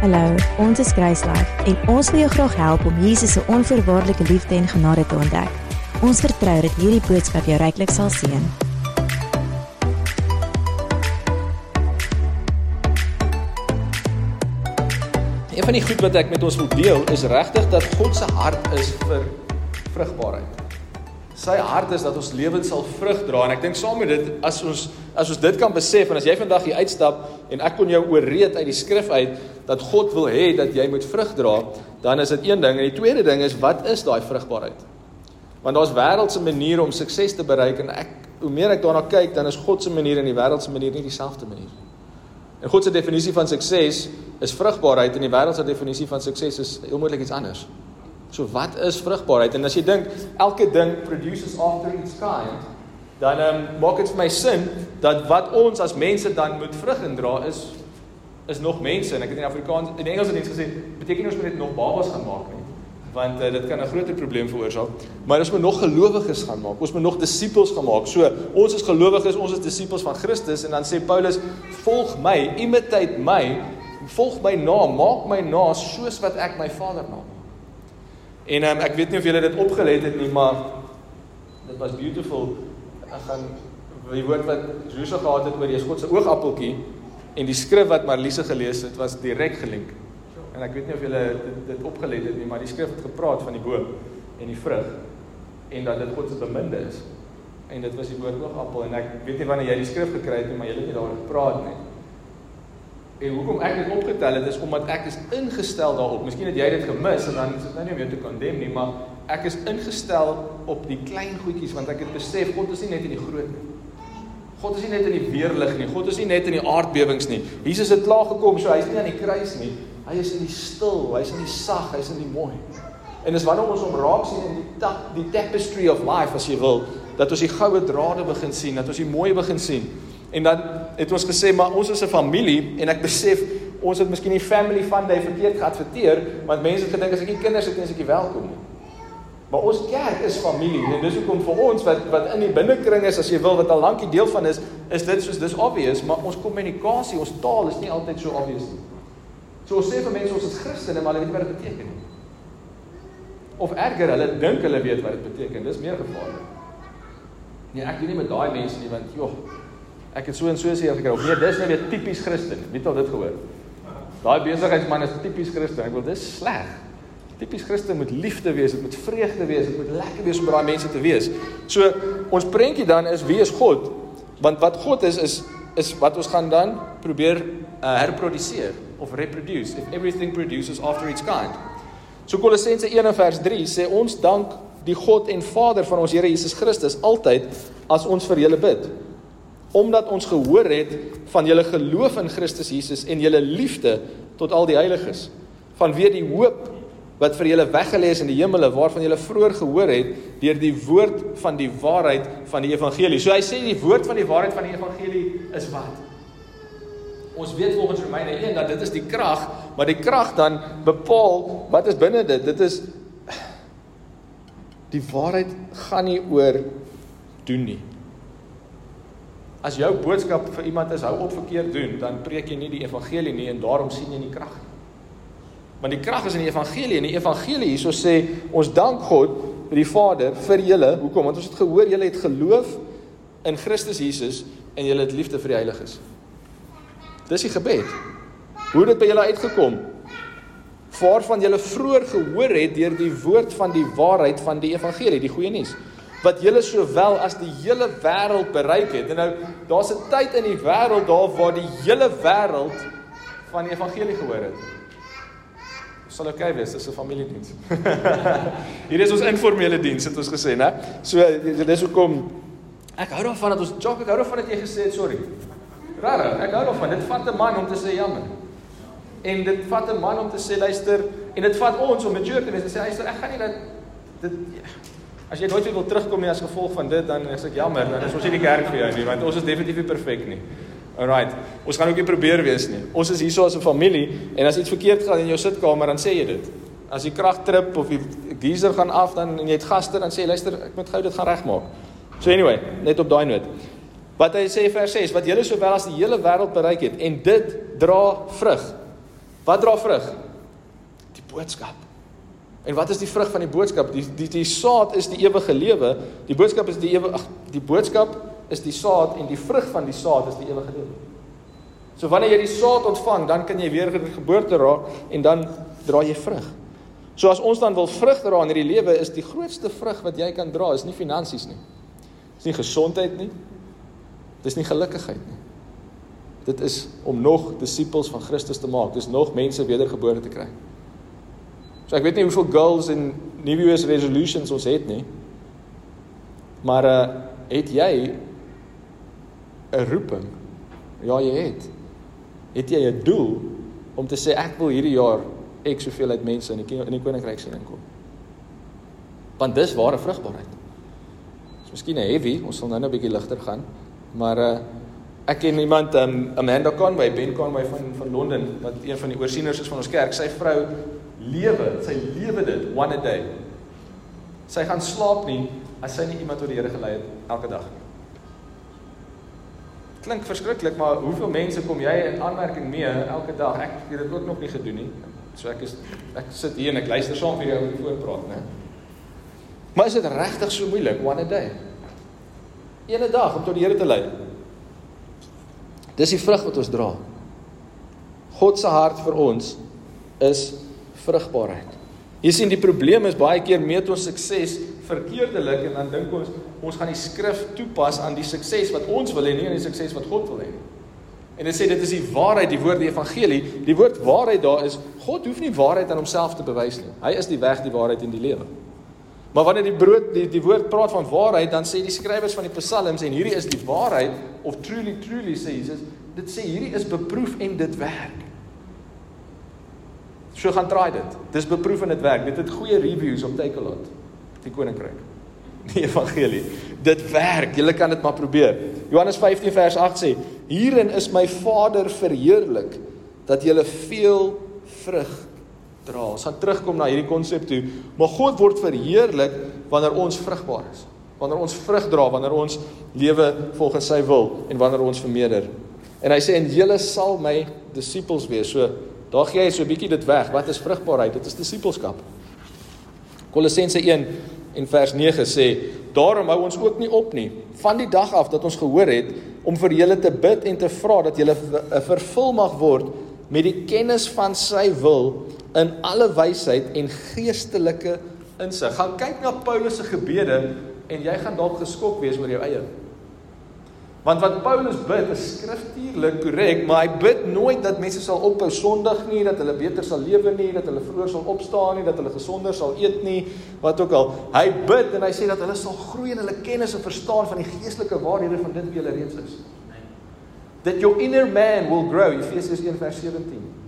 Hallo, ons is Kruislife en ons wil jou graag help om Jesus se onvoorwaardelike liefde en genade te ontdek. Ons vertrou dat hierdie boodskap jou ryklik sal seën. Een van die goed wat ek met ons wil deel is regtig dat God se hart is vir vrugbaarheid. Sy hart is dat ons lewens sal vrug dra en ek dink saam met dit as ons as ons dit kan besef en as jy vandag hier uitstap en ek kon jou ooreed uit die skrif uit dat God wil hê dat jy moet vrug dra, dan is dit een ding en die tweede ding is wat is daai vrugbaarheid? Want daar's wêreldse maniere om sukses te bereik en ek hoe meer ek daarna kyk, dan is God se manier en die wêreld se manier nie dieselfde manier. En God se definisie van sukses is vrugbaarheid en die wêreld se definisie van sukses is onmoontlik iets anders. So wat is vrugbaarheid? En as jy dink elke ding produces after its kind, dan um, maak dit vir my sin dat wat ons as mense dan moet vrug indra is is nog mense en ek het in Afrikaans in Engels het iets gesê beteken ons moet net nog babas gaan maak nie want uh, dit kan 'n groter probleem veroorsaak. Maar ons moet nog gelowiges gaan maak ons moet nog disippels gaan maak. So ons is gelowiges ons is disippels van Christus en dan sê Paulus volg my imitate my volg my na maak my na soos wat ek my Vader na En um, ek weet nie of julle dit opgelet het nie, maar dit was beautiful. Ek gaan die woord wat Joshua gehad het oor die God se oogappeltjie en die skrif wat Marliese gelees het was direk gelink. En ek weet nie of julle dit, dit opgelet het nie, maar die skrif het gepraat van die boom en die vrug en dat dit God se beminde is. En dit was die woord oogappel en ek weet nie wanneer jy die skrif gekry het nie, maar jy het nie daaroor gepraat nie. En hoekom ek dit opgetel het is omdat ek is ingestel daarop. Miskien het jy dit gemis en dan is dit nou nie om jou te kondem nie, maar ek is ingestel op die klein goedjies want ek het besef God is nie net in die groot nie. God is nie net in die weerlig nie. God is nie net in die aardbewings nie. Jesus het klaar gekom, so hy's nie aan die kruis nie. Hy is in die stil, hy's in die sag, hy's in die mooi. En dis wanneer ons hom raak sien in die ta die tapestry of life as jy wil, dat ons die goue drade begin sien, dat ons die mooi begin sien. En dan het ons gesê maar ons is 'n familie en ek besef ons het miskien die family fun day verkeerd geadverteer want mense het gedink as ek nie kinders het nie is ek nie welkom nie. Maar ons kerk is familie en dis hoekom vir ons wat wat in die binnekring is as jy wil wat al lank die deel van is, is dit soos dis obvious, maar ons kommunikasie, ons taal is nie altyd so obvious nie. So ons sê vir mense ons is Christene, maar hulle weet nie wat dit beteken nie. Of erger, hulle dink hulle weet wat dit beteken. Dis meer gevaarlik. Nee, ek doen nie met daai mense nie want joh, ek het so en so seer gekry. Nee, dis net weer tipies Christen. Wie het al dit gehoor? Daai besigheidsman is tipies Christen. Ek wil dis sleg. Tipies Christen moet liefde wees, dit moet vreugde wees, dit moet lekker wees om by daai mense te wees. So ons prentjie dan is wie is God? Want wat God is is is wat ons gaan dan probeer uh, herproduseer of reproduce if everything produces after its kind. So Kolossense 1 vers 3 sê ons dank die God en Vader van ons Here Jesus Christus altyd as ons vir julle bid omdat ons gehoor het van julle geloof in Christus Jesus en julle liefde tot al die heiliges vanweë die hoop wat vir julle weggelê is in die hemele waarvan julle vroeër gehoor het deur die woord van die waarheid van die evangelie. So hy sê die woord van die waarheid van die evangelie is wat? Ons weet volgens Romeine 1 dat dit is die krag, maar die krag dan bepaal wat is binne dit. Dit is die waarheid gaan nie oor doen nie. As jou boodskap vir iemand is hou op verkeerd doen, dan preek jy nie die evangelie nie en daarom sien jy nie krag nie. Want die krag is in die evangelie en die evangelie hierso sê ons dank God die Vader vir julle. Hoekom? Want ons het gehoor julle het geloof in Christus Jesus en julle het liefde vir die heiliges. Dis die gebed. Hoe het dit by julle uitgekom? Waarvan julle vroeër gehoor het deur die woord van die waarheid van die evangelie, die goeie nuus wat julle sowel as die hele wêreld bereik het. En nou daar's 'n tyd in die wêreld daar waar die hele wêreld van die evangelie gehoor het. Sal oké okay wees, dis 'n familiediens. Hier is ons informele diens het ons gesê, né? So dis hoekom ek hou daarvan dat ons Jock, ek hou daarvan dat jy gesê het sorry. Rare, ek hou daarvan. Dit vat 'n man om te sê jammer. En dit vat 'n man om te sê luister en dit vat ons om mature te wees en sê luister, ek gaan nie dat dit As jy nooit weer wil terugkom nie as gevolg van dit, dan is ek jammer, dan is ons nie die kerk vir jou nie, want ons is definitief nie perfek nie. Alright. Ons gaan ook nie probeer wees nie. Ons is hierso as 'n familie en as iets verkeerd gaan in jou sitkamer, dan sê jy dit. As die krag trip of die geyser gaan af, dan en jy het gaste, dan sê jy luister, ek moet gou dit gaan regmaak. So anyway, net op daai noot. Wat hy sê vers 6, wat julle sowel as die hele wêreld bereik het en dit dra vrug. Wat dra vrug? Die boodskap. En wat is die vrug van die boodskap? Die die die saad is die ewige lewe. Die boodskap is die ewige ag die boodskap is die saad en die vrug van die saad is die ewige lewe. So wanneer jy die saad ontvang, dan kan jy weer geboorte raak en dan dra jy vrug. So as ons dan wil vrug dra in hierdie lewe, is die grootste vrug wat jy kan dra is nie finansies nie. Dis nie gesondheid nie. Dis nie gelukigheid nie. Dit is om nog disippels van Christus te maak. Dis nog mense wedergebore te kry. So ek weet nie hoeveel goals en New Year's resolutions ons het nie. Maar uh het jy 'n roeping? Ja, jy het. Het jy 'n doel om te sê ek wil hierdie jaar ek soveel uit mense in die in die koninkryk sien inkom? Want dis ware vrugbaarheid. Dis miskien 'n heavy, ons sal nou net 'n bietjie ligter gaan, maar uh ek ken iemand um Amanda Conway, Ben Conway van van Londen wat een van die oorsieners is van ons kerk. Sy vrou lewe, sy lewe dit one a day. Sy gaan slaap nie as sy nie iemand tot die Here gelei het elke dag nie. Klink verskriklik, maar hoeveel mense kom jy in aanmerking mee elke dag? Ek het dit ook nog nie gedoen nie. So ek is ek sit hier en ek luister saam vir jou oor die voorpraat, né? Maar is dit regtig so moeilik one a day? Eene dag om tot die Here te lei. Dis die vrug wat ons dra. God se hart vir ons is vrugbaarheid. Jy sien die probleem is baie keer meet ons sukses verkeerdelik en dan dink ons ons gaan die skrif toepas aan die sukses wat ons wil hê nie aan die sukses wat God wil hê nie. En dit sê dit is die waarheid, die woord die evangelie. Die woord waarheid daar is God hoef nie waarheid aan homself te bewys nie. Hy is die weg, die waarheid en die lewe. Maar wanneer die brood die die woord praat van waarheid, dan sê die skrywers van die psalms en hierdie is die waarheid of truly truly sê Jesus, dit sê hierdie is beproef en dit werk. So gaan draai dit. Dis beproef en dit werk. Dit het goeie reviews op Takealot. Die koninkryk. Die evangelie. Dit werk. Jy kan dit maar probeer. Johannes 15 vers 8 sê: "Hierin is my Vader verheerlik dat jy veel vrug dra." Ons gaan terugkom na hierdie konsep toe, maar God word verheerlik wanneer ons vrugbaar is. Wanneer ons vrug dra, wanneer ons lewe volgens sy wil en wanneer ons vermeerder. En hy sê en julle sal my disippels wees. So daar gee hy so 'n bietjie dit weg. Wat is vrugbaarheid? Dit is disippelskap. Kolossense 1 en vers 9 sê: "Daarom hou ons ook nie op nie van die dag af dat ons gehoor het om vir julle te bid en te vra dat julle vervul mag word met die kennis van sy wil in alle wysheid en geestelike insig." Gaan kyk na Paulus se gebede en jy gaan dalk geskok wees oor jou eie. Want wat Paulus bid is skriftuurlik korrek, maar hy bid nooit dat mense sal ophou sondig nie, dat hulle beter sal lewe nie, dat hulle vroeër sal opstaan nie, dat hulle gesonder sal eet nie, wat ook al. Hy bid en hy sê dat hulle sal groei in hulle kennis en verstaan van die geestelike waarhede van dit wie hulle reeds is. That your inner man will grow, Efesiërs 1:17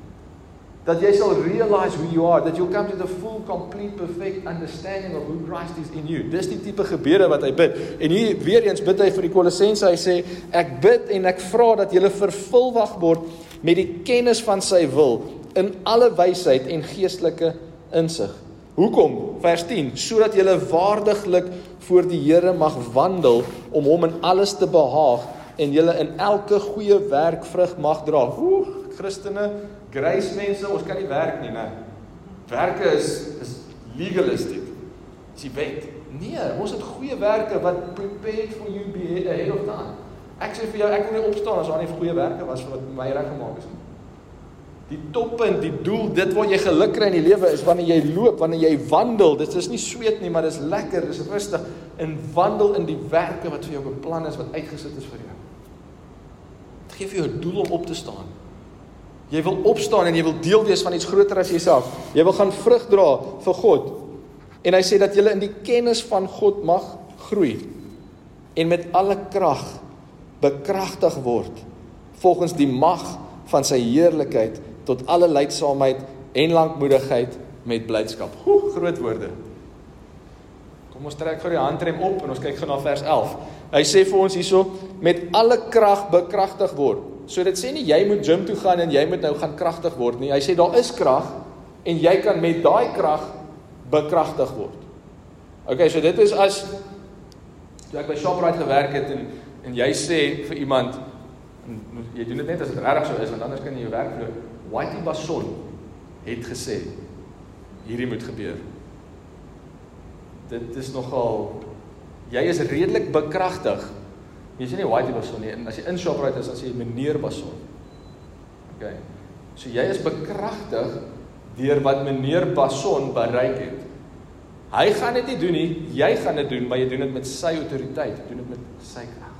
that jy sal realize who you are that you'll come to the full complete perfect understanding of who Christ is in you. Dis die tipe gebede wat hy bid. En hier weer eens bid hy vir die kolossense. Hy sê ek bid en ek vra dat julle vervulwag word met die kennis van sy wil in alle wysheid en geestelike insig. Hoekom? Vers 10 sodat julle waardiglik voor die Here mag wandel om hom in alles te behaag en julle in elke goeie werk vrug mag dra. Oeh, Christene grace mense, ons kan nie werk nie, né? Werke is is legalistic. Dis die wet. Nee, ons het goeie werke wat prepared for you be ahead of time. Ek sê vir jou, ek wil nie opstaan as daar nie goeie werke was wat my reg gemaak is nie. Die toppunt, die doel, dit waar jy geluk kry in die lewe is wanneer jy loop, wanneer jy wandel. Dit is nie sweet nie, maar dis lekker, dis rustig en wandel in die werke wat vir jou beplan is, wat uitgesit is vir jou. Dit gee vir jou 'n doel om op te staan. Jy wil opstaan en jy wil deel wees van iets groter as jouself. Jy wil gaan vrug dra vir God. En hy sê dat jy in die kennis van God mag groei en met alle krag bekragtig word volgens die mag van sy heerlikheid tot alle leidsaamheid en lankmoedigheid met blydskap. Hoe groot woorde. Kom ons trek vir die handrem op en ons kyk gou na vers 11. Hy sê vir ons hierso met alle krag bekragtig word So dit sê nie jy moet gym toe gaan en jy moet nou gaan kragtig word nie. Hy sê daar is krag en jy kan met daai krag bekragtig word. Okay, so dit is as toe ek by Shoprite gewerk het en en jy sê vir iemand En jy doen dit net as dit regtig so is want anders kan jy jou werk verloor. Whitey Bason het gesê hierdie moet gebeur. Dit is nogal jy is redelik bekragtig. Jy sê nie Whitey Bason nie as jy in Shoprite is dan sê jy meneer Bason. OK. So jy is bekragtig deur wat meneer Bason bereik het. Hy gaan dit nie doen nie, jy gaan dit doen, maar jy doen dit met sy autoriteit, doen dit met sy krag.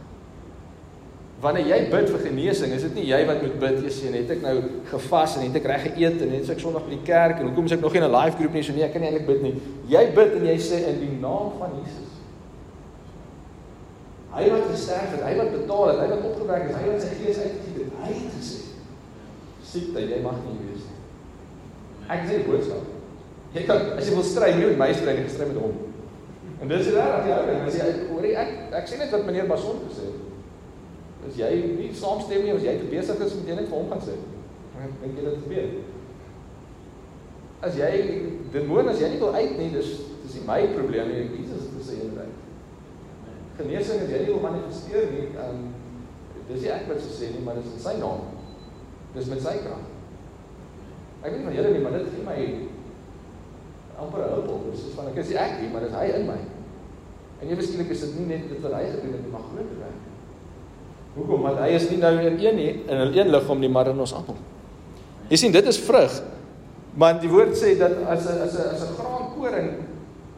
Wanneer jy bid vir genesing, is dit nie jy wat moet bid, jy sê net ek nou gevas en het ek reg geëet en net so ek Sondag by die kerk en hoekom is ek nog nie in 'n live groep nie, so nee, ek kan nie eintlik bid nie. Jy bid en jy sê in die naam van Jesus. Hy wat gesterf het, hy wat betaal het, hy wat opgewek is, hy wat sy gees uitgegee het, hy het gesê: "Siekte, jy mag nie wees nie." Ek sê die boodskap. Jy kan as jy wil stry, nie met my stry nie, stry met hom. En dis reg, ja, en as jy hoor ek ek sê net wat meneer Bason gesê het. As jy nie saamstem nie, as jy te besig is om dit net vir hom gaan sê. Dan dink jy dit gebeur. As jy demoon as jy nie wil uit nie, dis dis nie my probleem nie, Jesus het gesê jy moet uit. Genesing as jy nie wil manifesteer nie, um, dis nie ek wat sê nie, maar dis in sy naam. Dis met sy krag. Ek weet nie van julle nie, maar dit gee my amper hulp op. Dis van ek is nie ek nie, maar dis hy in my. En jy beskielik is dit nie net dit wat hy gedoen het, maar groter werk. Hoekom? Want hy is nie nou in een nie, in 'n een liggaam nie, maar in ons almal. Jy sien, dit is vrug. Maar die woord sê dat as 'n as 'n as 'n graankoring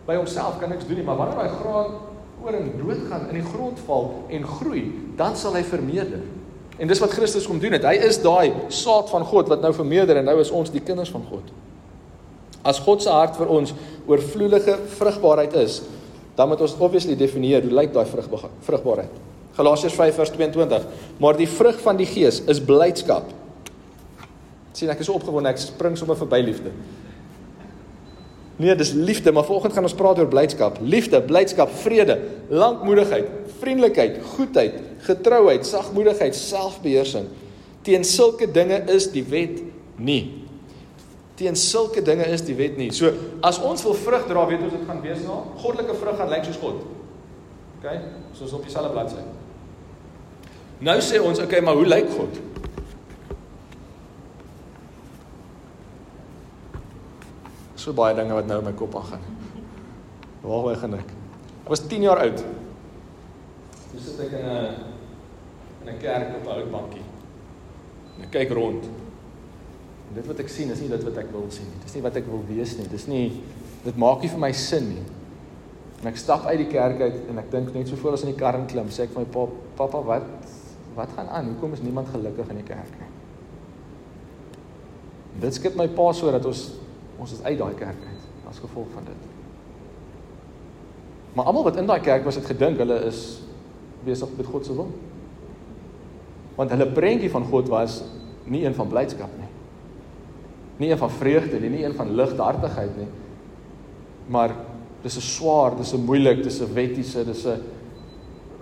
by homself kan niks doen nie, maar wanneer daai graankoring doodgaan in die grond val en groei, dan sal hy vermeerder. En dis wat Christus kom doen het. Hy is daai saad van God wat nou vermeerder en nou is ons die kinders van God. As God se hart vir ons oorvloedige vrugbaarheid is, dan moet ons obviously definieer hoe lyk daai vrugbaarheid. Galasiërs 5:22. Maar die vrug van die Gees is blydskap. sien ek is opgewonde, ek spring sommer verby liefde. Nee, dis liefde, maar vanoggend gaan ons praat oor blydskap. Liefde, blydskap, vrede, lankmoedigheid, vriendelikheid, goedheid, getrouheid, sagmoedigheid, selfbeheersing. Teen sulke dinge is die wet nie. Teen sulke dinge is die wet nie. So as ons wil vrug dra, weet ons dit gaan wees na goddelike vrug gaan lyk soos God. OK? Soos op dieselfde bladsy. Nou sê ons, OK, maar hoe lyk God? So baie dinge wat nou in my kop aangaan. Waar gaan ek? Ek was 10 jaar oud. Toe sit ek in 'n in 'n kerk op 'n ou bankie. En ek kyk rond. En dit wat ek sien is nie dit wat ek wil sien nie. Dis nie wat ek wil wees nie. Dis nie dit maak nie vir my sin nie. En ek stap uit die kerk uit en ek dink net so voor as in die kar klim, sê ek vir my pa, pappa, wat wat gaan aan? Hoekom is niemand gelukkig in die kerk nie? Dit skit my pa so dat ons ons is uit daai kerk uit as gevolg van dit. Maar almal wat in daai kerk was het gedink hulle is besig met God se wil. Want hulle prentjie van God was nie een van blydskap nie. Nie een van vreugde nie, nie een van lighartigheid nie. Maar dis 'n swaar, dis 'n moeilik, dis 'n wettiese, dis 'n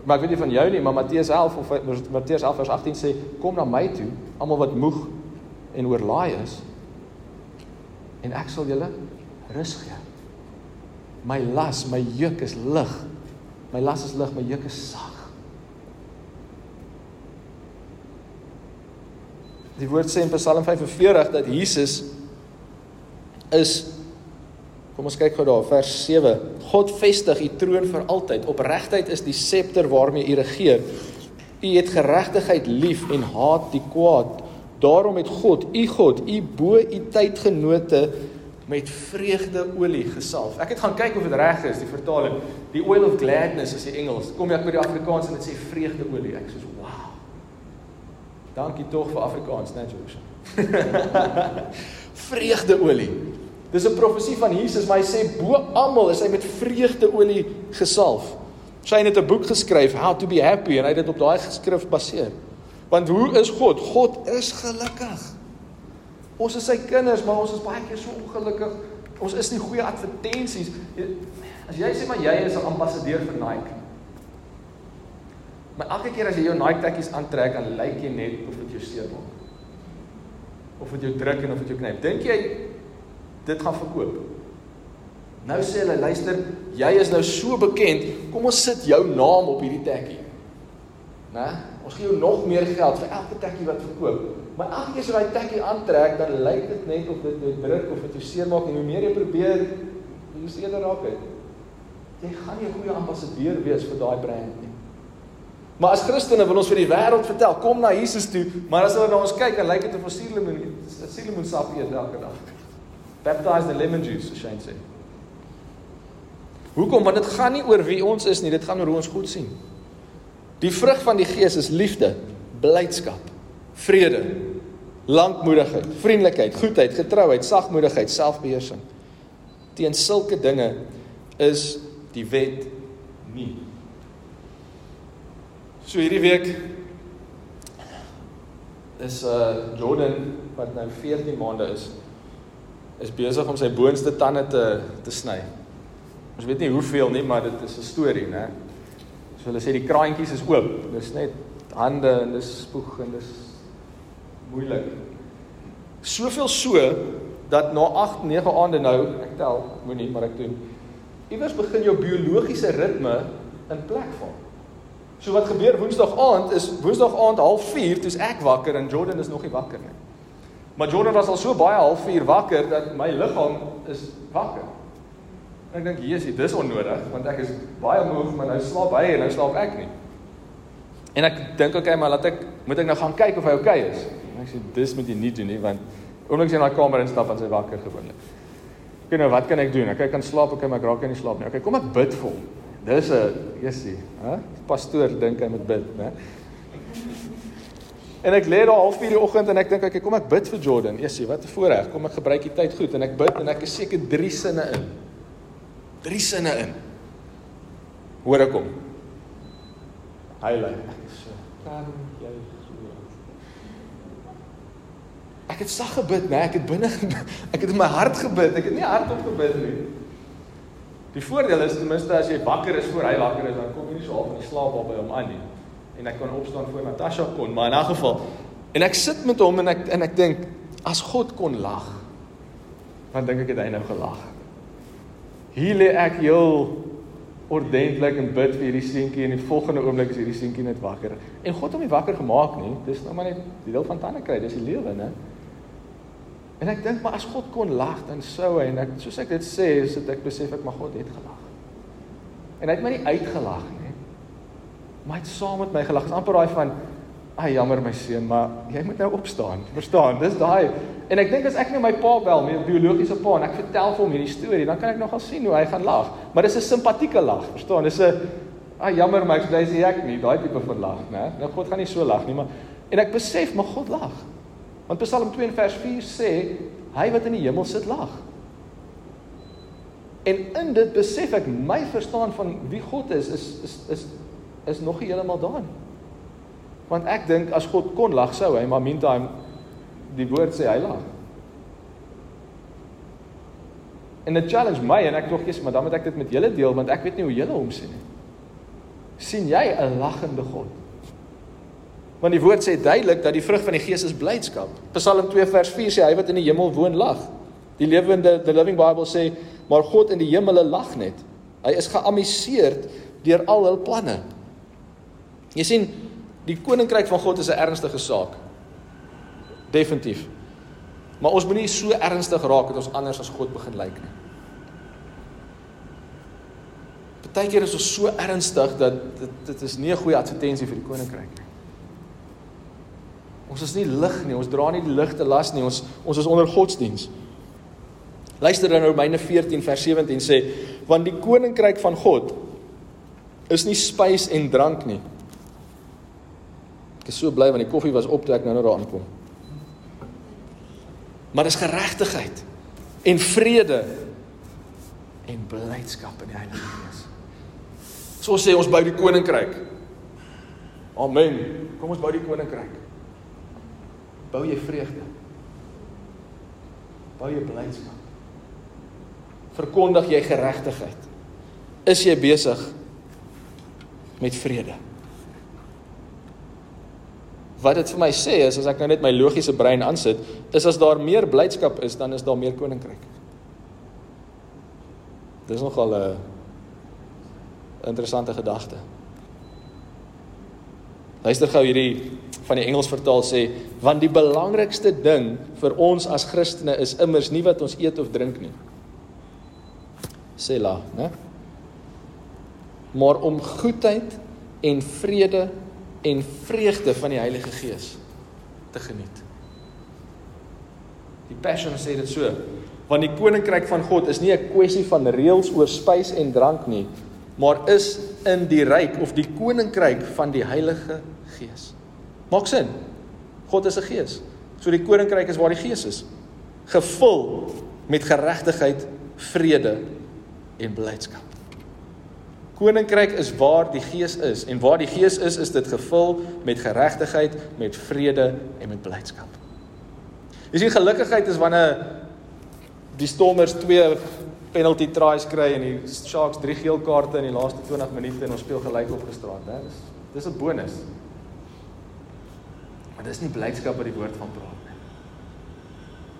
Maar ek weet nie van jou nie, maar Matteus 11 of Matteus 11 vers 18 sê kom na my toe, almal wat moeg en oorlaai is, en ek sal julle rus gee. My las, my juk is lig. My las is lig, my juk is sag. Die woord sê in Psalm 45 dat Jesus is Kom ons kyk gou daar vers 7. God vestig u troon vir altyd. Opregtheid is die septer waarmee u regeer. U het geregtigheid lief en haat die kwaad. Daarom het God, u God, u bo u tydgenote met vreugdeolie gesalf. Ek het gaan kyk of dit reg is, die vertaling. Die oil of gladness is die Engels. Kom jy by die Afrikaans en dit sê vreugdeolie. Ek sê wow. Dankie tog vir Afrikaans, net Joshua. vreugdeolie. Dis 'n profesie van Jesus, maar hy sê bo almal is hy met vreugdeolie gesalf. Sy het 'n boek geskryf, How to be happy en hy het dit op daai geskrif baseer. Want hoe is God? God is gelukkig. Ons is sy kinders, maar ons is baie keer so ongelukkig. Ons is nie goeie advertensies. As jy sê maar jy is 'n ambassadeur vir Nike. Maar elke keer as jy jou Nike tekkies aantrek, dan lyk jy net of dit jou seermaak. Of dit jou druk en of dit jou knyp. Dink jy dit gaan verkoop? Nou sê hulle, luister, jy is nou so bekend, kom ons sit jou naam op hierdie tekkie. Né? Ons gee jou nog meer geld vir elke tekkie wat verkoop. Maar elke keer as jy daai tekkie aantrek, dan lyk dit net of dit jou druk of dit jou seermaak en hoe meer jy probeer, hoe seerder raak dit. Jy gaan nie 'n goeie ambassadeur wees vir daai brand nie. Maar as Christene wil ons vir die wêreld vertel, kom na Jesus toe, maar as hulle na ons kyk en lyk dit of ons suurlemoen, suurlemoen sap eet elke dag. Baptized in lemon juice, so Shane sê. Hoekom? Want dit gaan nie oor wie ons is nie, dit gaan oor hoe ons God sien. Die vrug van die Gees is liefde, blydskap, vrede, lankmoedigheid, vriendelikheid, goedheid, getrouheid, sagmoedigheid, selfbeheersing. Teen sulke dinge is die wet nie. So hierdie week is uh Jordan wat nou 14 maande is is besig om sy boonste tande te te sny. Ons weet nie hoeveel nie, maar dit is 'n storie, né? So hulle sê die kraantjies is oop. Dis net hande en dis spoeg en dis moeilik. Soveel so dat na 8, 9 aande nou, ek tel, moenie, maar ek doen. Iewers begin jou biologiese ritme in plek val. So wat gebeur Woensdag aand is Woensdag aand 04:30 toe's ek wakker en Jordan is nog nie wakker nie. Maar Jordan was al so baie 04:30 wakker dat my liggaam is wakker. En ek dink Jesus, dis onnodig want ek is baie moeg, maar nou slaap hy en nou slaap ek nie. En ek dink okay, maar laat ek moet ek nou gaan kyk of hy okay is. En ek sê dis moet jy nie doen nie want oomblik as jy in daai kamer instap dan sy wakker gewoonlik. Ek nou wat kan ek doen? Ek kan slaap, okay, maar ek raak nie slaap nie. Okay, kom ek bid vir hom. Dis 'n Jesusie, hè? Pastoor dink hy moet bid, né? En ek lê daar half 4 die oggend en ek dink ek kom ek bid vir Jordan. Jesusie, wat 'n voorreg. Kom ek gebruik die tyd goed en ek bid en ek is seker 3 sinne in. 3 sinne in. Hoor ek hom. Hy lê. "Kan jy glo?" Ek het sag gebid, né? Ek het binne ek het in my hart gebid. Ek het nie hardop gebid nie. Die voordeel is ten minste as jy wakker is voor hy wakker is, dan kom jy nie so half in die slaap op by hom aan nie. En ek kon opstaan voor Natasha kon, maar in 'n geval en ek sit met hom en ek en ek dink as God kon lag, dan dink ek het hy nou gelag. Hier lê ek heel ordentlik en bid vir hierdie seentjie en die volgende oomblik is hierdie seentjie net wakker. En God hom nie wakker gemaak nie. Dis nou maar net die deel van tande kry, dis die lewe, né? En ek dink maar as God kon lag dan sou hy en ek soos ek dit sê, is dit ek besef ek maar God het gelag. En hy het my nie uitgelag nie. Maar hy het saam met my gelag. Dit is amper daai van Ag jammer my seun, maar jy moet nou opstaan. Verstaan? Dis daai. En ek dink as ek nou my pa bel, my biologiese pa en ek vertel vir hom hierdie storie, dan kan ek nogal sien hoe hy gaan lag. Maar dis 'n simpatieke lag, verstaan? Dis 'n ag jammer my, jy sê ek nie, daai tipe van lag, né? Nou God gaan nie so lag nie, maar en ek besef maar God lag. Want Psalm 2 vers 4 sê hy wat in die hemel sit lag. En in dit besef ek my verstaan van wie God is is is is is nog nie heeltemal daar nie. Want ek dink as God kon lag sou hy, maar meantime die woord sê hy lag. En dit challenge my en ek tog kies maar dan moet ek dit met julle deel want ek weet nie hoe julle hom sien nie. sien jy 'n lagende God? Want die woord sê duidelik dat die vrug van die Gees is blydskap. Psalm 2 vers 4 sê hy wat in die hemel woon lag. Die lewende the Living Bible sê maar God in die hemele lag net. Hy is geamuseerd deur al hul planne. Jy sien Die koninkryk van God is 'n ernstige saak. Definitief. Maar ons moenie so ernstig raak dat ons anders as God begin lyk nie. Partykeer is ons so ernstig dat dit dit is nie 'n goeie advertensie vir die koninkryk nie. Ons is nie lig nie, ons dra nie die ligte las nie, ons ons is onder godsdiens. Luister dan Romeine 14 vers 17 sê, want die koninkryk van God is nie spys en drank nie, Ek is so bly want die koffie was op toe ek nou nou daar aankom. Maar dis geregtigheid en vrede en blydskap in die Heilige Gees. So sê ons by die koninkryk. Amen. Kom ons bou die koninkryk. Bou jy vreugde? Bou jy blydskap? Verkondig jy geregtigheid? Is jy besig met vrede? Wat dit vir my sê is as ek nou net my logiese brein aansit, is as daar meer blydskap is, dan is daar meer koninkryk. Dis nogal 'n interessante gedagte. Luister gou hierdie van die Engels vertaal sê want die belangrikste ding vir ons as Christene is immers nie wat ons eet of drink nie. Sê la, né? Maar om goedheid en vrede en vreugde van die Heilige Gees te geniet. Die Passion sê dit so, want die koninkryk van God is nie 'n kwessie van reëls oor spys en drank nie, maar is in die ryk of die koninkryk van die Heilige Gees. Maak sin. God is 'n gees. So die koninkryk is waar die gees is. Gevul met geregtigheid, vrede en blydskap. Koninkryk is waar die gees is en waar die gees is, is dit gevul met geregtigheid, met vrede en met blydskap. Jy sien gelukkigheid is wanneer die Stormers 2 penalty tries kry en die Sharks 3 geel kaarte in die laaste 20 minute en ons speel gelyk op gestraat, hè. Dis dis 'n bonus. Maar dis nie blydskap wat die woord van praat nie.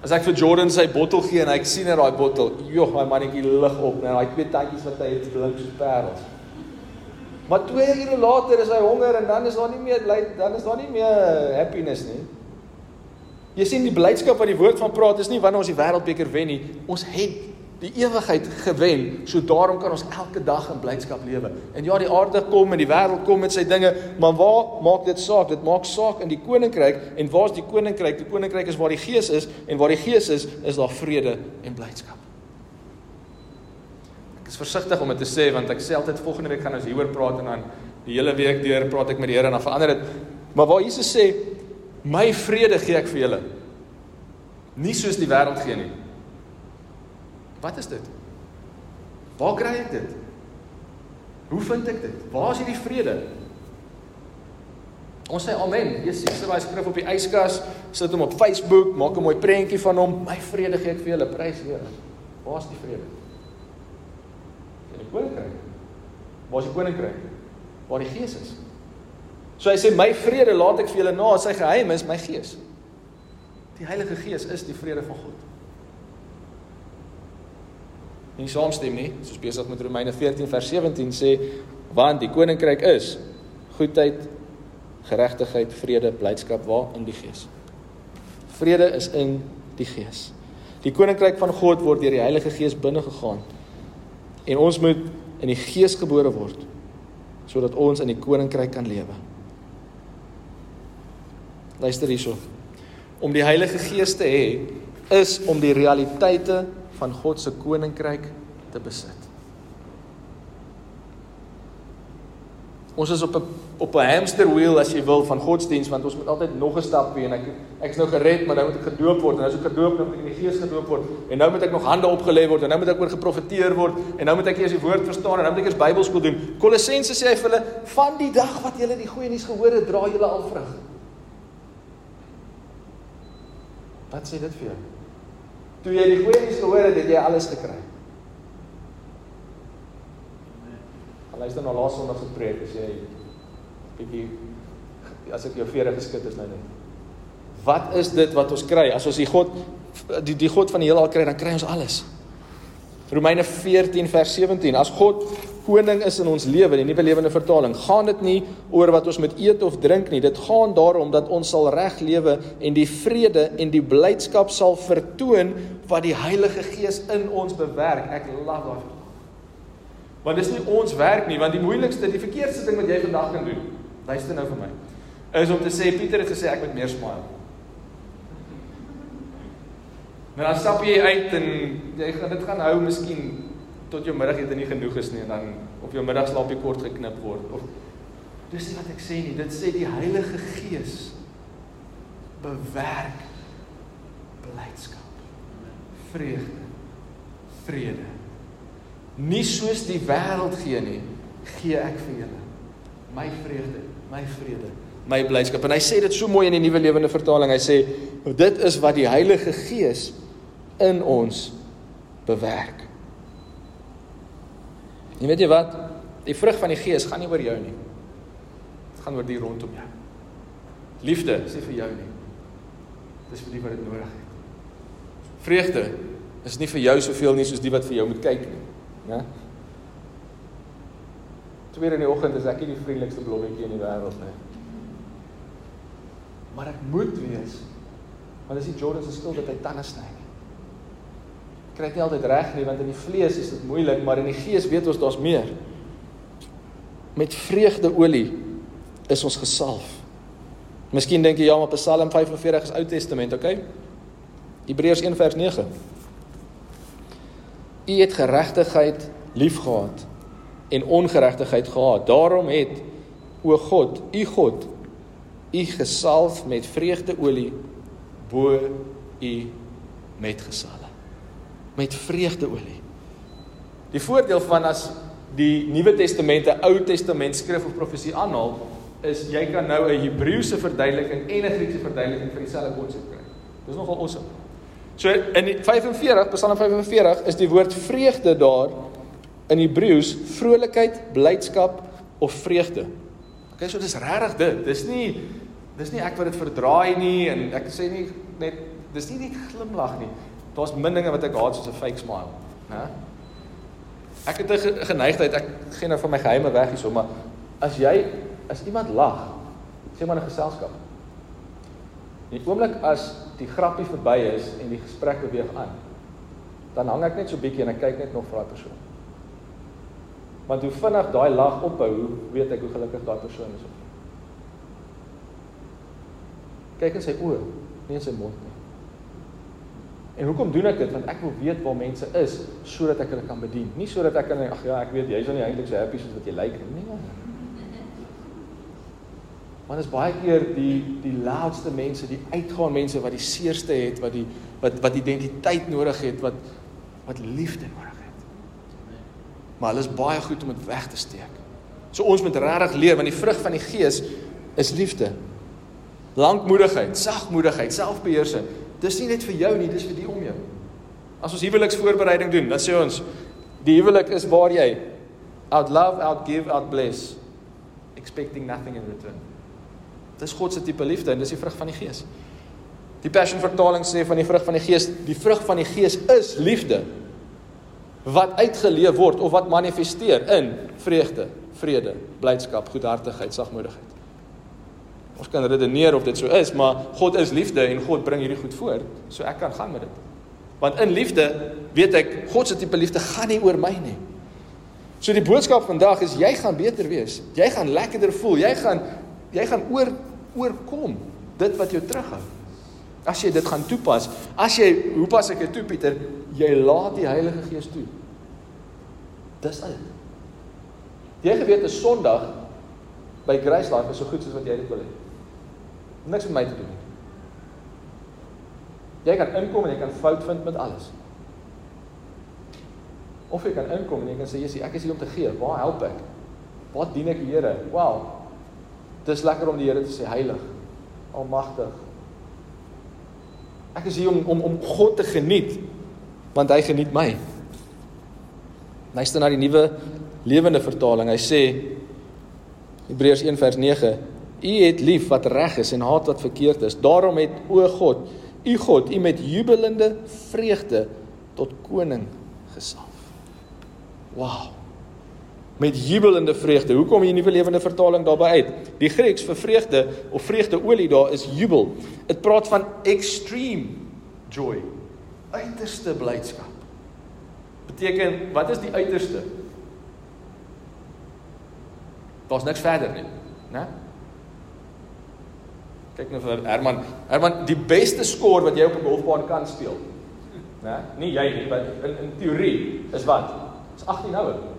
As ek vir Jordan sy bottel gee en hy sien net daai bottel, joh, my mannetjie lig op, net daai twee tandjies wat hy het blink soos parels. Maar 2 ure later is hy honger en dan is daar nie meer dan is daar nie meer happiness nie. Jy sien die blydskap wat die woord van praat is nie wanneer ons die wêreldbeker wen nie. Ons het die ewigheid gewen. So daarom kan ons elke dag in blydskap lewe. En ja, die aarde kom en die wêreld kom met sy dinge, maar waar maak dit saak? Dit maak saak in die koninkryk en waar's die koninkryk? Die koninkryk is waar die Gees is en waar die Gees is, is daar vrede en blydskap. Ek is versigtig om dit te sê want ek sê altyd volgende week gaan ons hieroor praat en dan die hele week deur praat ek met die Here en dan verander dit. Maar waar Jesus sê, "My vrede gee ek vir julle." Nie soos die wêreld gee nie. Wat is dit? Waar kry ek dit? Hoe vind ek dit? Waar is hierdie vrede? Ons sê amen. Jesus sit daai skrif op die yskas, sit hom op Facebook, maak 'n mooi prentjie van hom. My vrede gee ek vir julle, prys Here. Waar is die vrede? Koninkryk. Waar is die koninkryk? Waar die Gees is. So hy sê my vrede laat ek vir julle na, sy geheim is my Gees. Die Heilige Gees is die vrede van God nie saamstem nie. Soos besig met Romeine 14 vers 17 sê, want die koninkryk is goedheid, geregtigheid, vrede, blydskap waar in die Gees. Vrede is in die Gees. Die koninkryk van God word deur die Heilige Gees binne gegaan. En ons moet in die Gees gebore word sodat ons in die koninkryk kan lewe. Luister hierso. Om die Heilige Gees te hê is om die realiteite van God se koninkryk te besit. Ons is op 'n op 'n hamsterwheel as jy wil van godsdiens want ons moet altyd nog 'n stap doen en ek ek's nou gered maar nou moet ek gedoop word en as ek gedoop nou moet ek in die gees gedoop word en nou moet ek nog hande opgelê word en nou moet ek oor geprofeteer word en nou moet ek eers die woord verstaan en nou moet ek eers Bybelskool doen. Kolossense sê hy vir hulle van die dag wat julle die goeie nuus gehoor het, dra julle al vrug. Wat sê dit vir jou? Toe jy die goeie nuus gehoor het, het jy alles gekry. Luister na laaste Sondag se preek as jy bietjie as ek jou vere geskit is nou net. Wat is dit wat ons kry as ons die God die die God van die heelal kry, dan kry ons alles. Romeine 14 vers 17. As God koning is in ons lewe, die nuwe lewende vertaling, gaan dit nie oor wat ons met eet of drink nie. Dit gaan daarom dat ons sal reg lewe en die vrede en die blydskap sal vertoon wat die Heilige Gees in ons bewerk. Ek love daai. Want dis nie ons werk nie, want die moeilikste, die verkeerdste ding wat jy vandag kan doen, luister nou vir my, is om te sê Pieter het gesê ek moet meer smile. Maar dan stap jy uit en jy gaan dit gaan hou miskien tot jou middagete nie genoeg is nie en dan op jou middagslaapie kort geknip word of dis nie wat ek sê nie dit sê die Heilige Gees bewerk blydskap vreugde vrede nie soos die wêreld gee nie gee ek vir julle my vreugde my vrede my blydskap en hy sê dit so mooi in die nuwe lewende vertaling hy sê dit is wat die Heilige Gees in ons bewerk Jy weet jy wat? Die vrug van die Gees gaan nie oor jou nie. Dit gaan oor die rondom jou. Liefde is nie vir jou nie. Dit is vir die wat dit nodig het. Vreugde is nie vir jou soveel nie soos die wat vir jou moet kyk nie. Né? Tweede in die oggend is ek nie die vriendelikste blommetjie in die wêreld nie. Maar ek moet wees. Want dis nie Jordan se skuld dat hy tande sny. Kry dit nie altyd reg nie want in die vlees is dit moeilik, maar in die gees weet ons daar's meer. Met vreugdeolie is ons gesalf. Miskien dink jy ja, maar Psalm 45 is Ou Testament, okay? Hebreërs 1 vers 9. U het geregtigheid liefgehad en ongeregtigheid gehaat. Daarom het o God, u God, u gesalf met vreugdeolie bo u metgesale. Met vreugdeolie. Die voordeel van as die Nuwe Testament 'n Ou Testament skrif of profesie aanhaal, is jy kan nou 'n Hebreëse verduideliking en 'n Griekse verduideliking van dieselfde konsep kry. Dis nogal awesome. So in 45 Psalm 45 is die woord vreugde daar in Hebreëus vrolikheid, blydskap of vreugde. Okay, so dis regtig dit. Dis nie dis nie ek wat dit verdraai nie en ek sê nie net dis nie net glimlag nie. Daar's min dinge wat ek haat soos 'n fake smile, né? Ek het 'n geneigtheid, ek gee nou van my geheime weg hierso, maar as jy as iemand lag, sê maar 'n geselskap. Die oomblik as die grappie verby is en die gesprek beweeg aan, dan hang ek net so bietjie en ek kyk net nog vir daai persoon. Want hoe vinnig daai lag ophou, weet ek hoe gelukkig daai persoon is. Kyk in sy oë, nie in sy mond nie. En hoekom doen ek dit? Want ek wil weet waar mense is sodat ek hulle kan bedien. Nie sodat ek kan ag ja, ek weet jy's nou nie eintlik so happy soos wat jy lyk like. nie. Want is baie keer die die loudste mense, die uitgaan mense wat die seerste het, wat die wat wat identiteit nodig het, wat wat liefde nodig het. Maar hulle is baie goed om dit weg te steek. So ons moet regtig leer want die vrug van die gees is liefde. Lankmoedigheid, sagmoedigheid, selfbeheersing. Dis nie net vir jou nie, dis vir die om jou. As ons huweliksvoorbereiding doen, dan sê ons die huwelik is waar jy out love, out give, out bless expecting nothing in return. Dis God se tipe liefde en dis die vrug van die Gees. Die Passion vertaling sê van die vrug van die Gees, die vrug van die Gees is liefde wat uitgeleef word of wat manifesteer in vreugde, vrede, blydskap, goedhartigheid, sagmoedigheid. Ons kan redeneer of dit so is, maar God is liefde en God bring hierdie goed voor, so ek kan gaan met dit. Want in liefde weet ek God se tipe liefde gaan nie oor my nie. So die boodskap vandag is jy gaan beter wees. Jy gaan lekkerder voel. Jy gaan jy gaan oor oorkom dit wat jou terughou. As jy dit gaan toepas, as jy hoe pas ek dit toe Pieter? Jy laat die Heilige Gees toe. Dis al. Jy geweet 'n Sondag by Grace Life is so goed soos wat jy dit wil hê niks met my te doen. Jy kan inkom en jy kan fout vind met alles. Of jy kan inkom en jy kan sê Jesus, ek is hier om te gee. Waar help ek? Waar dien ek die Here? Wel. Dis lekker om die Here te sê heilig, almagtig. Ek is hier om om om God te geniet want hy geniet my. Luister na die nuwe lewende vertaling. Hy sê Hebreërs 1 vers 9 U het lief wat reg is en haat wat verkeerd is. Daarom het o God, u God, u met jubelende vreugde tot koning gesalf. Wow. Met jubelende vreugde. Hoekom hier nuwe lewende vertaling daarby uit? Die Grieks vir vreugde of vreugdeolie daar is jubel. Dit praat van extreme joy. Uiterste blydskap. Beteken wat is die uiterste? Daar's niks verder nie, né? Kyk nou vir Herman. Herman, die beste skoor wat jy op 'n golfbaan kan speel. Né? Nie jy nie, maar in in teorie is wat? Is 18 houe.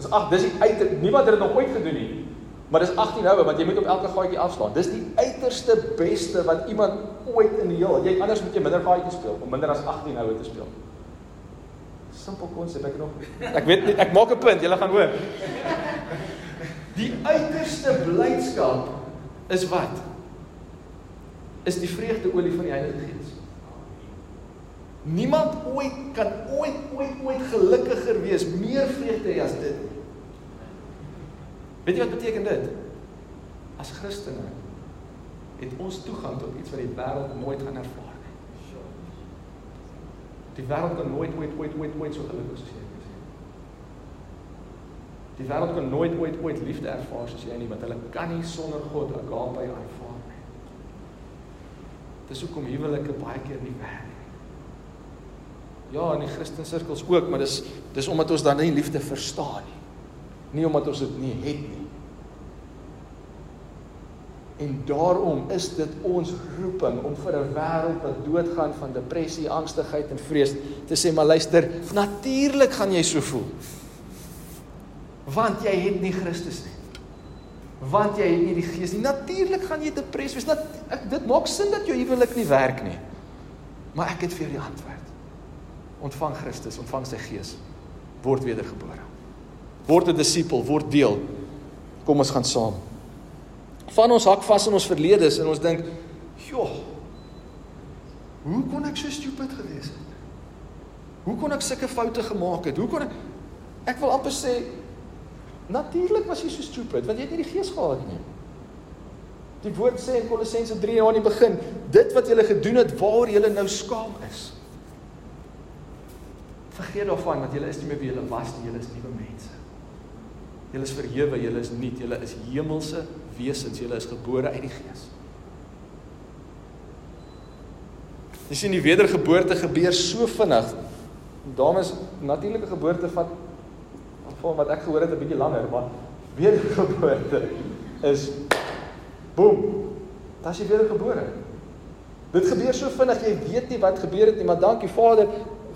Dis ag, dis die uit niemand het dit nog ooit gedoen nie. Maar dis 18 houe want jy moet op elke gaatjie afslaan. Dis die uiterste beste wat iemand ooit in die heel. Jy anders moet jy minder gaatjies speel om minder as 18 houe te speel. Simpel konsep ek nog. Ek weet nie, ek maak 'n punt, julle gaan hoor. Die uiterste blydskap is wat? Is die vreugdeolie van die Heilige Gees. Niemand ooit kan ooit ooit ooit gelukkiger wees, meer vreugde hê as dit. Weet jy wat beteken dit? As Christene het ons toegang tot iets wat die wêreld nooit gaan ervaar nie. Die wêreld kan nooit ooit ooit ooit ooit so gelukkig wees. Die wêreld kan nooit ooit ooit liefde ervaar soos jy nie, want hulle kan nie sonder God agape ervaar nie. Dis hoekom huwelike baie keer nie werk nie. Ja, in die Christen sirkels ook, maar dis dis omdat ons dan nie liefde verstaan nie. Nie omdat ons dit nie het nie. En daarom is dit ons roeping om vir 'n wêreld wat doodgaan van depressie, angstigheid en vrees te sê maar luister, natuurlik gaan jy so voel. Want jy het nie Christus nie. Want jy het nie die Gees nie. Natuurlik gaan jy depressief wees. Nat ek dit maak sin dat jou huwelik nie werk nie. Maar ek het vir jou die antwoord. Ontvang Christus, ontvang sy Gees. Word wedergebore. Word 'n disipel, word deel. Kom ons gaan saam van ons hak vas in ons verlede en ons dink, "Joh, hoe kon ek so stupid gewees het? Hoe kon ek sulke foute gemaak het? Hoe kon ek Ek wil amper sê natuurlik was jy so stupid want jy het nie die gees gehad nie. Die woord sê in Kolossense 3 aan die begin, dit wat julle gedoen het waaroor julle nou skaam is. Vergeet daarvan dat julle is nie meer wie julle was nie, julle is nuwe mense. Julle is verhewe, julle is nuut, julle is hemelse wesens, julle is gebore uit die Gees. Jy sien die wedergeboorte gebeur so vinnig. Dames, natuurlike geboorte vat van wat ek gehoor het 'n bietjie langer, maar wedergeboorte is boem. Das jy wedergebore. Dit gebeur so vinnig, jy weet nie wat gebeur het nie, maar dankie Vader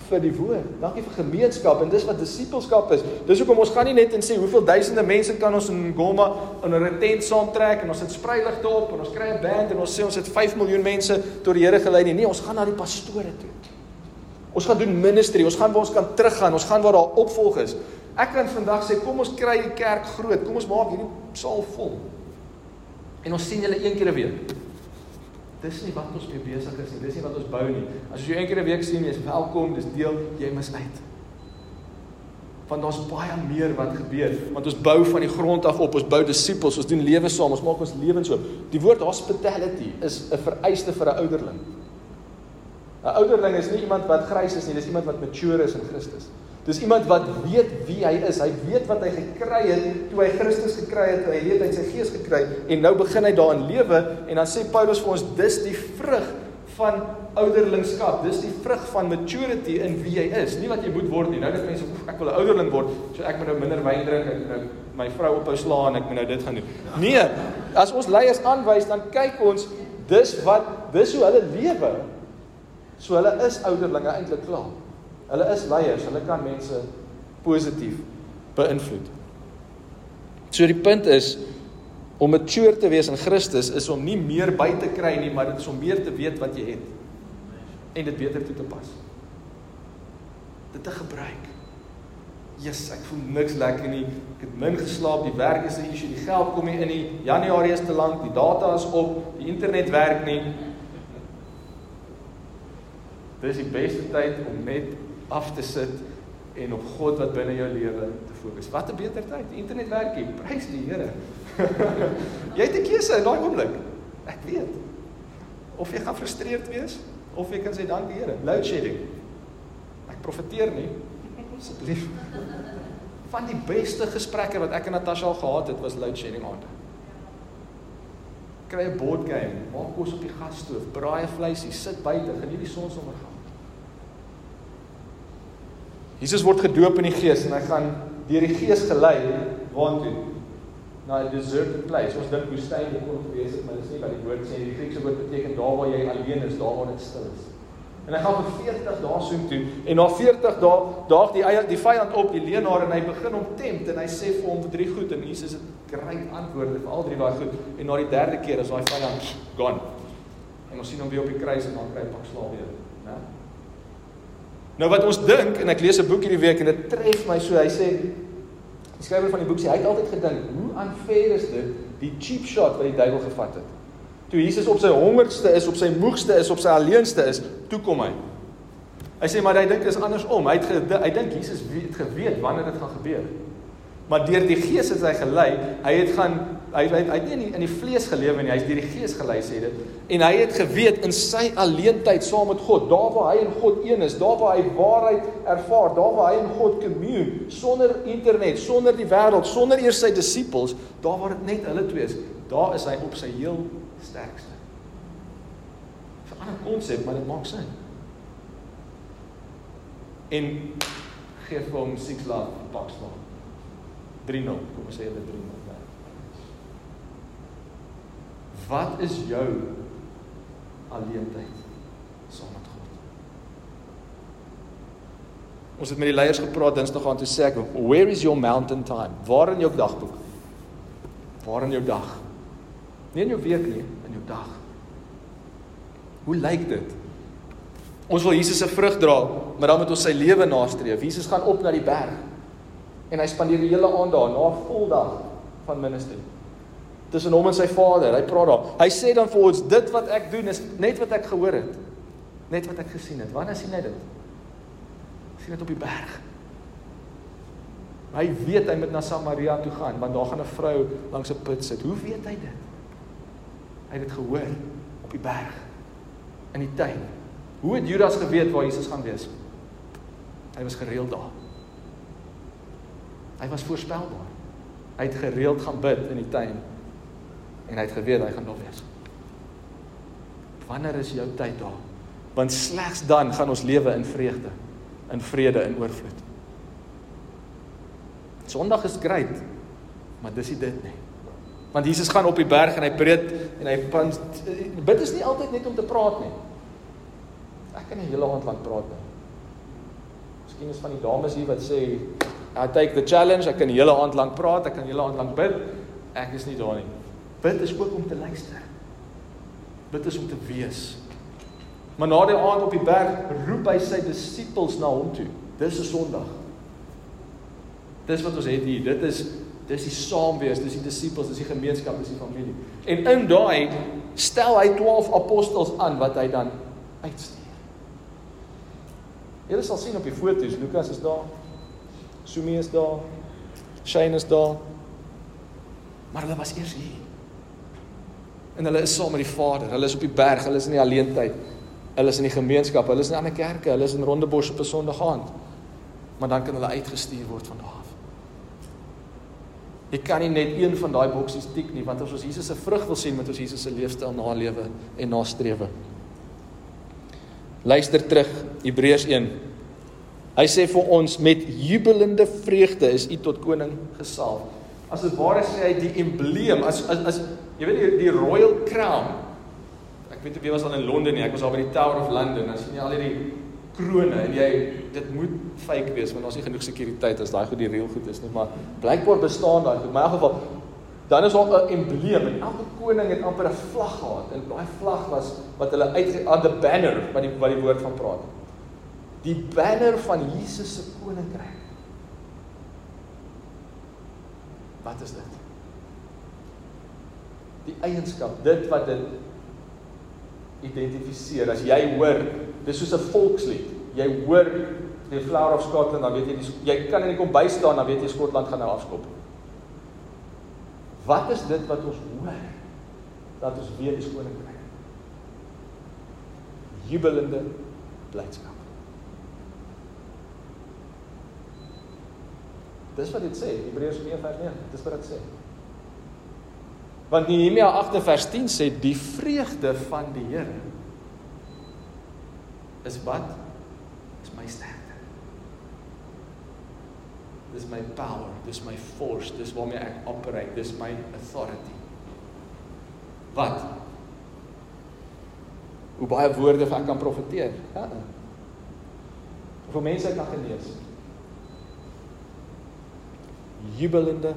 vir die woord. Dankie vir gemeenskap en dis wat disippelskap is. Dis hoekom ons gaan nie net en sê hoeveel duisende mense kan ons in Goma in 'n tent saamtrek en ons het spreiligte op en ons kry 'n band en ons sê ons het 5 miljoen mense tot die Here gelei nie. Nee, ons gaan na die pastore toe. Ons gaan doen ministry. Ons gaan waar ons kan teruggaan. Ons gaan waar daar opvolg is. Ek kan vandag sê kom ons kry die kerk groot. Kom ons maak hierdie saal vol. En ons sien julle een keer 'n week. Dis nie wat ons mee besig is nie. Dis nie wat ons bou nie. As jy een keer 'n week sien, jy's welkom, dis deel, jy mis uit. Want daar's baie meer wat gebeur. Want ons bou van die grond af op. Ons bou disippels, ons doen lewe saam, ons maak ons lewens oop. Die woord hospitality is 'n vereiste vir 'n ouderling. 'n Ouderling is nie iemand wat grys is nie, dis iemand wat mature is in Christus. Dis iemand wat weet wie hy is. Hy weet wat hy gekry het toe hy Christus gekry het. Hy weet hy het sy gees gekry en nou begin hy daarin lewe en dan sê Paulus vir ons dis die vrug van ouderlingskap. Dis die vrug van maturity in wie jy is. Nie wat jy moet word nie. Nou dat mense ek wil 'n ouderling word, so ek moet nou minder wyn drink, ek moet nou my vrou ophou slaan, ek moet nou dit gaan doen. Nee, as ons leiers aanwys dan kyk ons dis wat dis hoe hulle lewe. So hulle is ouderlinge eintlik klaar. Hulle is leiers, hulle kan mense positief beïnvloed. So die punt is om mature te wees in Christus is om nie meer by te kry nie, maar dit is om meer te weet wat jy het en dit beter toe te pas. Dit te gebruik. Jesus, ek voel niks lekker nie. Ek het min geslaap, die werk is 'n issue, die geld kom nie in nie. Januarie is te lank, die data is op, die internet werk nie. Dis die beste tyd om net af te sit en op God wat binne jou lewe te fokus. Wat 'n beter tyd. Internet werk hier. Prys die Here. jy het 'n keuse in daai oomblik. Ek weet. Of jy gaan frustreerd wees of jy kan sê dankie Here. Load shedding. Ek profeteer nie. Asseblief. Van die beste gesprekke wat ek en Natasha al gehad het was load shedding aande. Kry 'n board game, maak kos op die gasstoof, braai 'n vleisie, sit buite, geniet die sonsondergang. Jesus word gedoop in die Gees en hy gaan deur die Gees gelei waartoe? Na 'n deserted place. Ons dink woestyn kon gewees het, maar dis nie wat die woord sê. Die Griekse woord beteken daar waar jy alleen is, daar waar dit stil is. En hy gaan vir 40 dae soontoe en na 40 dae daag die eie die vyand op die leenaar en hy begin hom tempt en hy sê vir hom vir drie goed en Jesus het great antwoorde vir al drie daai goed en na die derde keer is daai vyand gone. En ons sien hom weer op die kruis en dan kry hy pak slaap weer, né? Nou wat ons dink en ek lees 'n boek hierdie week en dit tref my so. Hy sê die skrywer van die boek sê hy het altyd gedink, hoe unfair is dit die cheap shot wat die duiwel gevat het. Toe Jesus op sy hongerste is, op sy moegste is, op sy alleenste is, toe kom hy. Hy sê maar hy dink is andersom. Hy het hy dink Jesus het geweet wanneer dit gaan gebeur. Maar deur die Gees het hy gelei. Hy het gaan hy hy, het nie in die, in die vlees gelewe nie, hy is deur die Gees gelei sê dit. En hy het geweet in sy alleentyd saam met God, daar waar hy en God een is, daar waar hy waarheid ervaar, daar waar hy en God commune, sonder internet, sonder die wêreld, sonder eers sy disippels, daar waar dit net hulle twee is, daar is hy op sy heel sterkste. 'n ander konsep, maar dit maak sin. En gee vir hom 6 laat pak staan. 3-0, kom ons sê dit 3-0. Wat is jou alleentyd saam met God? Ons het met die leiers gepraat Dinsdag aan toe sê ek, "Where is your mountain time?" Waar in jou dagboek? Waar in jou dag? Nie in jou week nie, in jou dag. Hoe lyk dit? Ons wil Jesus se vrug dra, maar dan moet ons sy lewe nastreef. Jesus gaan op na die berg en hy spandeer die hele aand daar na 'n vol dag van ministry tussen hom en sy vader. Hy praat daar. Hy sê dan vir ons dit wat ek doen is net wat ek gehoor het. Net wat ek gesien het. Wanneer sien hy dit? sien dit op die berg. Hy weet hy moet na Samaria toe gaan want daar gaan 'n vrou langs 'n put sit. Hoe weet hy dit? Hy het dit gehoor op die berg in die tuin. Hoe het Judas geweet waar Jesus gaan wees? Hy was gereeld daar. Hy was voorspelbaar. Hy het gereeld gaan bid in die tuin en hy het geweet hy gaan daar wees. Wanneer is jou tyd daar? Want slegs dan gaan ons lewe in vreugde, in vrede en oorvloed. Sondag is great, maar dis nie dit nie. Want Jesus gaan op die berg en hy preek en hy bid is nie altyd net om te praat nie. Ek kan 'n hele aand lank praat nie. Miskien is van die dames hier wat sê, "I take the challenge, ek kan die hele aand lank praat, ek kan die hele aand lank bid." Ek is nie daar nie. Bid is ook om te luister. Bid is om te wees. Maar na die aand op die berg roep hy sy disippels na hom toe. Dis 'n Sondag. Dis wat ons het hier. Dit is dis die saamwees, dis die disippels, dis die gemeenskap, dis die familie. En in daai stel hy 12 apostels aan wat hy dan uitstuur. Julle sal sien op die foto's, Lukas is daar. Sumi is daar. Shane is daar. Maar hulle was eers hier. En hulle is saam met die Vader. Hulle is op die berg, hulle is in die alleentyd. Hulle is in die gemeenskap, hulle is in ander kerke, hulle is in Rondebosch op 'n Sondag aand. Maar dan kan hulle uitgestuur word van daar af. Jy kan nie net een van daai boksies tik nie, want as ons Jesus se vrug wil sien, moet ons Jesus se leefstyl nalewe en nastrewe. Luister terug Hebreërs 1. Hy sê vir ons met jubelende vreugde is u tot koning gesalf. As dit ware sê hy die embleem as as as Jy weet die, die Royal Crown. Ek weet jy was al in Londen nie. Ek was al by die Tower of London. Dan sien jy al hierdie krone en jy dit moet fake wees want daar's nie genoeg sekuriteit as daai goed die reël goed is nie, maar blykbaar bestaan daai goed. Maar in elk geval dan is daar 'n embleem en elke koning het amper 'n vlag gehad en daai vlag was wat hulle uit aan the banner wat die wat die woord van praat. Die banner van Jesus se koninkryk. Wat is dit? Die eienskap, dit wat dit identifiseer. As jy hoor, dis soos 'n volkslied. Jy hoor die Flower of Scotland, dan weet jy die, jy kan in die kombuis staan, dan weet jy Skotland gaan nou afskop. Wat is dit wat ons hoor? Dat ons weet die koninkryk. Jubelende blydskap. Dis wat dit sê, Hebreërs 9:9. Dis wat dit sê. Want Nehemia 8 vers 10 sê die vreugde van die Here is wat? Is my sterkte. Dis my power, dis my force, dis waarmee ek operate, dis my authority. Wat? Hoe baie woorde ek kan profeteer? Ja. Vir mense kan genees. Jubelende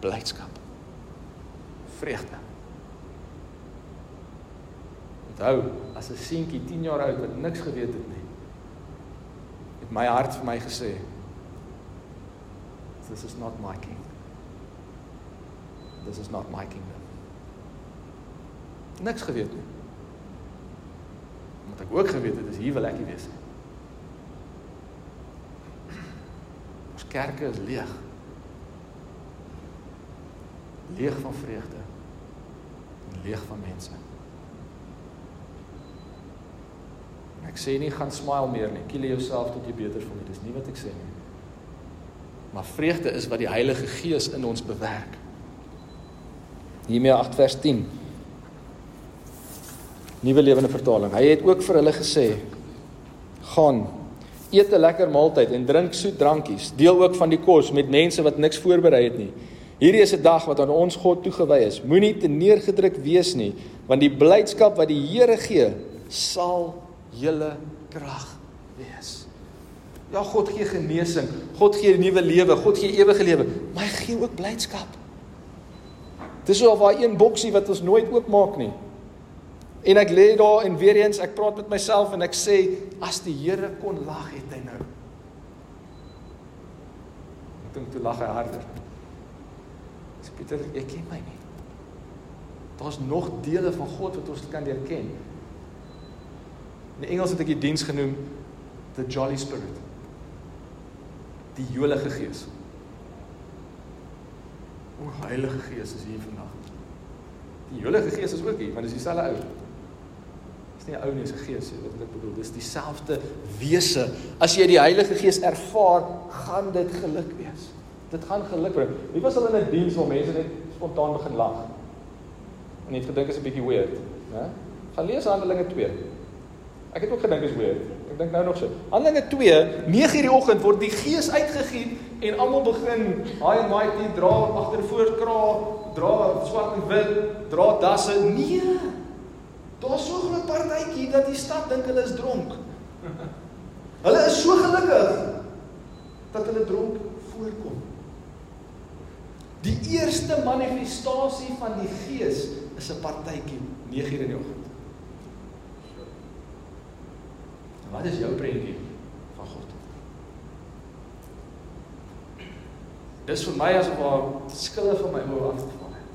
blydskap vreugde. Onthou, as 'n seentjie 10 jaar oud wat niks geweet het nie, het my hart vir my gesê, this is not my king. This is not my kingdom. Niks geweet nie. Omdat ek ook geweet het dis hier wil ek nie wees nie. Ons kerke is leeg. Leeg van vreugde leeg van mense. En ek sê nie gaan smile meer nie. Kiel jouself tot jy beter voel. Dis nie wat ek sê nie. Maar vreugde is wat die Heilige Gees in ons bewerk. Hiermee 8 vers 10. Nuwe Lewende Vertaling. Hy het ook vir hulle gesê: "Gaan, eet 'n lekker maaltyd en drink soet drankies. Deel ook van die kos met mense wat niks voorberei het nie. Hierdie is 'n dag wat aan ons God toegewy is. Moenie te neergedruk wees nie, want die blydskap wat die Here gee, sal julle krag wees." Ja, God gee genesing. God gee nuwe lewe. God gee ewige lewe, maar hy gee ook blydskap. Dis so of daai een boksie wat ons nooit oopmaak nie. En ek lê daar en weer eens ek praat met myself en ek sê as die Here kon lag het hy nou. Ek dink toe lag hy harder. Dis Pieter, ek ken my nie. Daar's nog dele van God wat ons kan leer ken. In Engels het ek die diens genoem the jolly spirit die jolige gees. O Heilige Gees is hier vandag. Die Heilige Gees is ook hier, want dit is dieselfde ou. Dis nie 'n ou nie, dis 'n gees, wat ek bedoel. Dis dieselfde wese. As jy die Heilige Gees ervaar, gaan dit geluk wees. Dit gaan geluk bring. Wie was al in 'n diens waar mense net spontaan begin lag? En net gedink is 'n bietjie weird, né? Gaan lees Handelinge 2. Ek het ook gedink is weird. Ek dink nou nog so. Handelinge 2, 9:00 die oggend word die Gees uitgegiet en almal begin high and mighty dra agter voor kra, dra swart en wit, dra dasse. Nee. Daar's so 'n groot partytjie dat die stad dink hulle is dronk. Hulle is so gelukkig dat hulle dronk voorkom. Die eerste manifestasie van die Gees is 'n partytjie 9:00 in die oggend. Wat is jou prentjie van God? Dis vir my asof daar skille van my oë afval het.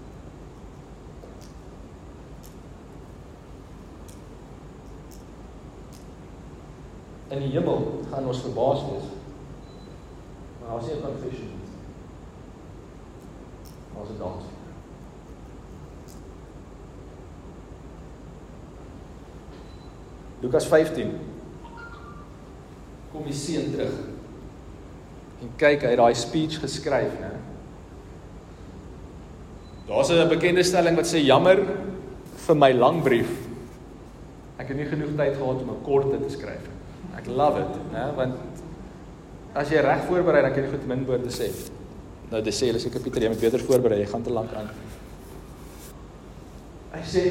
In die hemel gaan ons verbaas wees. Maar daar's nie 'n confession nie. Ons het dans. Lukas 15 kom die seun terug. En kyk, hy het daai speech geskryf, né? Daar's 'n bekende stelling wat sê jammer vir my lang brief. Ek het nie genoeg tyd gehad om 'n kort te skryf. Ek love it, né? Want as jy reg voorberei, dan kan jy goed min woorde sê. Nou dis sê hulle seker Pieter, jy moet beter voorberei, jy gaan te lank aan. Hy sê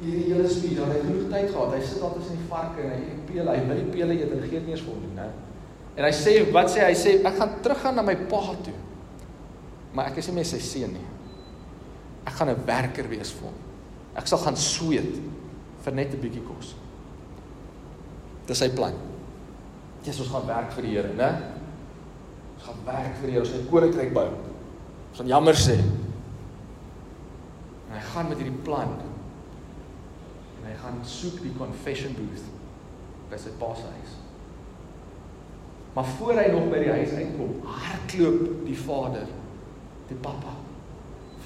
hierdie hele spier, hy het genoeg tyd gehad. Hy sit daar tussen die varke en hy eet pele. Hy wil die pele eet en gee nie eens vir hom nie, né? En hy sê, wat sê hy? Hy sê ek gaan teruggaan na my pa toe. Maar ek is nie meer sy seun nie. Ek gaan 'n werker wees vir hom. Ek sal gaan sweet vir net 'n bietjie kos. Dis sy plan. Jesus gaan werk vir die Here, né? Gaan werk vir Here, sy koninkryk bou. Ons gaan jammer sê. En hy gaan met hierdie plan en hy gaan soek die confession booth by sy pa se huis. Maar voor hy nog by die huis uitkom, hardloop die vader, die pappa.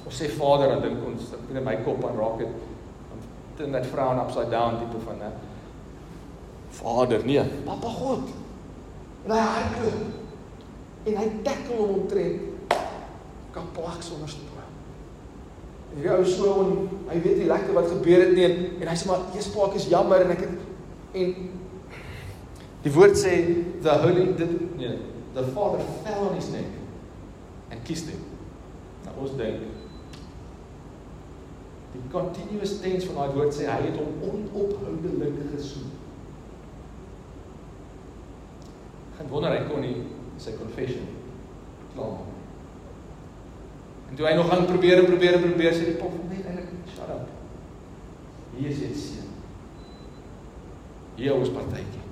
Ons sê vader, dan dink ons, in my kop aan raak dit dan net vrou en upside down tipe van hè. Vader, nee, pappa God. En hy hardloop. En hy tackle hom omtrent kapot sonder stoor. En die ou so en hy weet nie lekker wat gebeur het nie en hy sê maar eers pa ek is jammer en ek het en die woord sê the holy the nee the father fell on his neck and kissed him. Nou ons dink die continuous tense van daai woord sê hy het hom onophoudelik gesoen. Geen wonder hy kon nie sy confession klaar. En toe hy nog aan probeer en probeer en probeer sê die pop net eintlik shut up. Hier is dit seun. Hier is partytjie.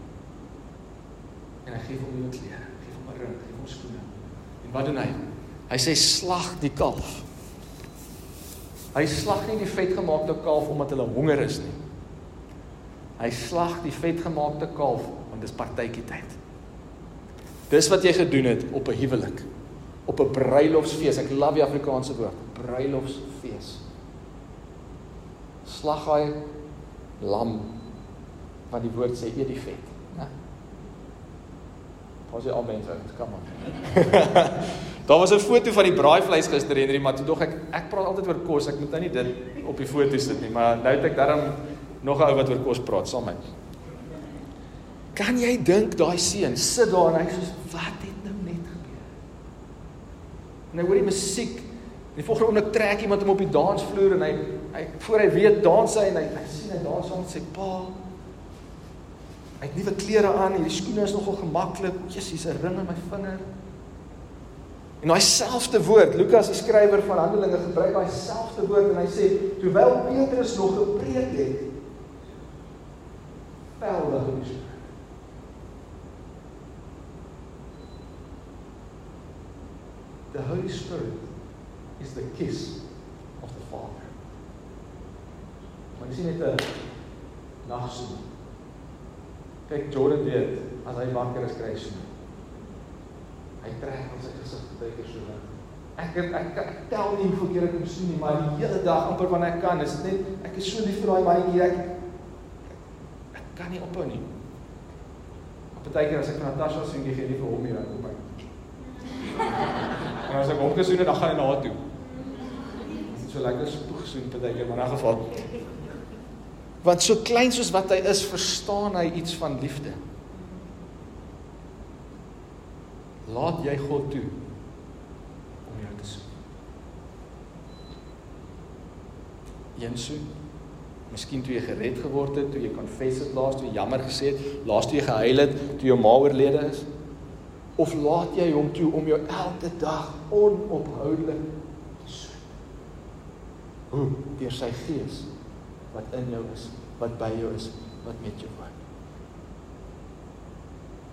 En hy gee hom nuwe klere, gee hom 'n ring, gee hom skoene. En wat doen hy? Hy sê slag die kalf. Hy slag nie die vetgemaakte kalf omdat hulle honger is nie. Hy slag die vetgemaakte kalf want dis partytjie tyd. Dis wat jy gedoen het op 'n huwelik op 'n bruilofsfees. Ek love die Afrikaanse woord, bruilofsfees. Slag hy lam wat die woord sê eet die vet, né? Pas jy al mense, kom aan. Daar was 'n foto van die braaivleis gister Henry, maar toe dog ek ek praat altyd oor kos, ek moet nou nie dit op die foto sit nie, maar nou het ek daarom Nog 'n ou wat oor kos praat, saam met my. Kan jy dink daai seun sit daar en hy sê wat het nou net gebeur? En hy hoor die musiek. En die volgende oomblik trek iemand hom op die dansvloer en hy hy voor hy weet dans hy en hy, hy sien hy dans saam met sy pa. Hy het nuwe klere aan, hierdie skoene is nogal gemaklik. Jesus, 'n ring in my vinger. En daai selfde woord, Lukas die skrywer van Handelinge gebruik daai selfde woord en hy sê terwyl Petrus nog gepreek het, pel die Heilige Spirit. The Holy Spirit is the kiss of the Father. Maar nie net 'n nagsoen. Kyk Jordan weet as hy wakker is kry hy. Hy trek op sy gesig baie keer so lank. Ek ek, ek ek tel nie hoeveel keer ek hom sien nie, maar die hele dag amper wanneer ek kan, is dit net ek is so lief vir daai mannetjie ek ek kan nie ophou nie. Op baie keer as ek Natasha sien, gee nie vir hom hier aan op my. En as ek hom gesoen het, dan gaan hy na haar toe. So lekker spoeg gesoen baie keer, maar in 'n geval want so klein soos wat hy is, verstaan hy iets van liefde. Laat jy God toe om jou te soen. Een soen. Miskien toe jy gered geword het, toe jy confess het laas, toe jy jammer gesê het, laas toe jy gehuil het, toe jou ma oorlede is. Of laat jy hom toe om jou elke dag onophoudelik te soen. Hoe? Deur sy gees wat in jou is, wat by jou is, wat met jou woon.